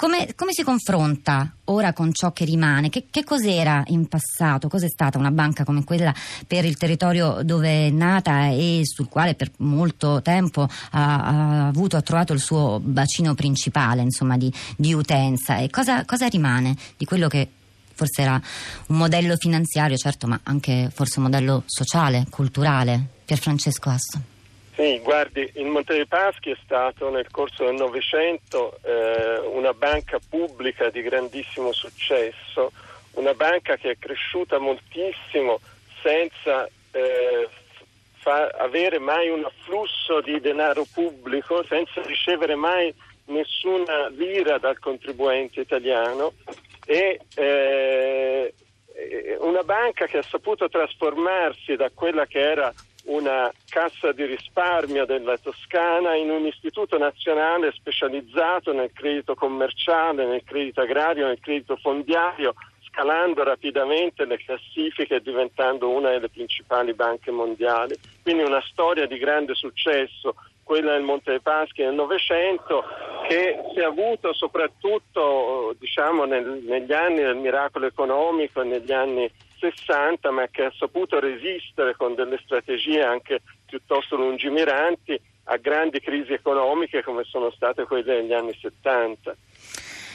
Come, come, si confronta ora con ciò che rimane? Che, che, cos'era in passato? Cos'è stata una banca come quella per il territorio dove è nata e sul quale per molto tempo ha, ha avuto, ha trovato il suo bacino principale insomma, di, di, utenza? E cosa, cosa rimane di quello che forse era un modello finanziario, certo, ma anche forse un modello sociale, culturale? Pier Francesco Asso. Sì, guardi, il Monte dei Paschi è stato nel corso del Novecento eh, una banca pubblica di grandissimo successo, una banca che è cresciuta moltissimo senza eh, fa- avere mai un afflusso di denaro pubblico, senza ricevere mai nessuna lira dal contribuente italiano e eh, una banca che ha saputo trasformarsi da quella che era una cassa di risparmio della Toscana in un istituto nazionale specializzato nel credito commerciale, nel credito agrario, nel credito fondiario, scalando rapidamente le classifiche e diventando una delle principali banche mondiali. Quindi una storia di grande successo, quella del Monte dei Paschi nel Novecento, che si è avuto soprattutto diciamo, nel, negli anni del miracolo economico e negli anni 60, ma che ha saputo resistere con delle strategie anche piuttosto lungimiranti a grandi crisi economiche come sono state quelle degli anni 70.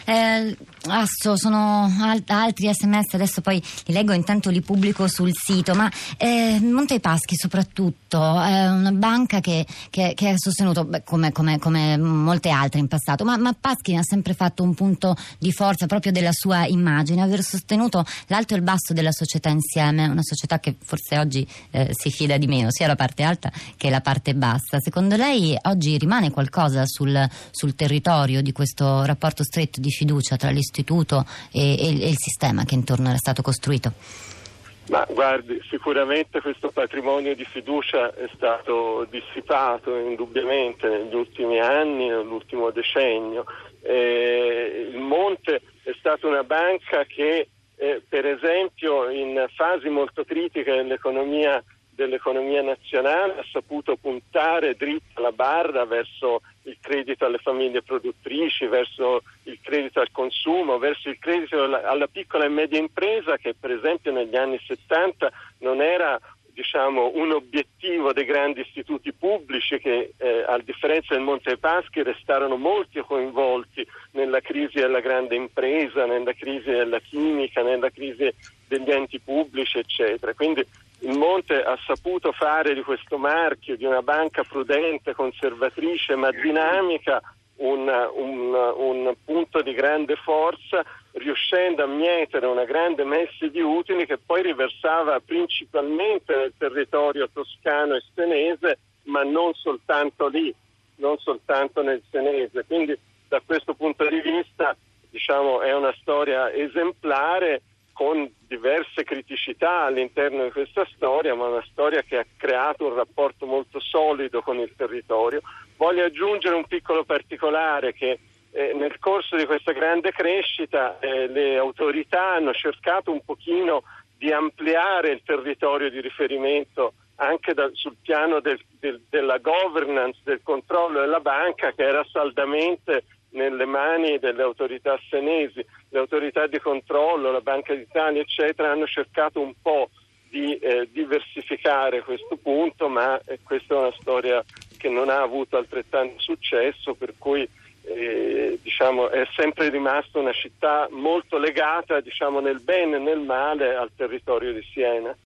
Eh, Asso, sono alt- altri sms, adesso poi li leggo, intanto li pubblico sul sito, ma eh, Monte Paschi soprattutto è una banca che, che, che ha sostenuto, beh, come, come, come, molte altre in passato, ma, ma Paschi ha sempre fatto un punto di forza proprio della sua immagine, aver sostenuto l'alto e il basso della società insieme, una società che forse oggi eh, si fida di meno, sia la parte alta che la parte bassa. Secondo lei oggi rimane qualcosa sul, sul territorio di questo rapporto stretto di fiducia tra l'istituto e, e, e il sistema che intorno era stato costruito? Ma guardi, sicuramente questo patrimonio di fiducia è stato dissipato indubbiamente negli ultimi anni, nell'ultimo decennio. Eh, il Monte è stata una banca che, eh, per esempio, in fasi molto critiche dell'economia dell'economia nazionale ha saputo puntare dritta la barra verso il credito alle famiglie produttrici, verso credito al consumo, verso il credito alla, piccola e media impresa che per esempio negli anni 70 non era diciamo, un obiettivo dei grandi istituti pubblici che eh, a differenza del Monte Paschi restarono molti coinvolti nella crisi della grande impresa, nella crisi della chimica, nella crisi degli enti pubblici eccetera. Quindi il Monte ha saputo fare di questo marchio di una banca prudente, conservatrice ma dinamica un, un, un, punto di grande forza, riuscendo a mietere una grande messe di utili che poi riversava principalmente nel territorio toscano e senese, ma non soltanto lì, non soltanto nel senese. Quindi da questo punto di vista diciamo, è una storia esemplare con diverse criticità all'interno di questa storia, ma una storia che ha creato un rapporto molto solido con il territorio. Voglio aggiungere un piccolo particolare che eh, nel corso di questa grande crescita eh, le autorità hanno cercato un pochino di ampliare il territorio di riferimento anche da, sul piano del, del, della governance, del controllo della banca che era saldamente nelle mani delle autorità senesi. Le autorità di controllo, la Banca d'Italia, eccetera, hanno cercato un po' di eh, diversificare questo punto, ma eh, questa è una storia che non ha avuto altrettanto successo, per cui eh, diciamo, è sempre rimasta una città molto legata diciamo, nel bene e nel male al territorio di Siena.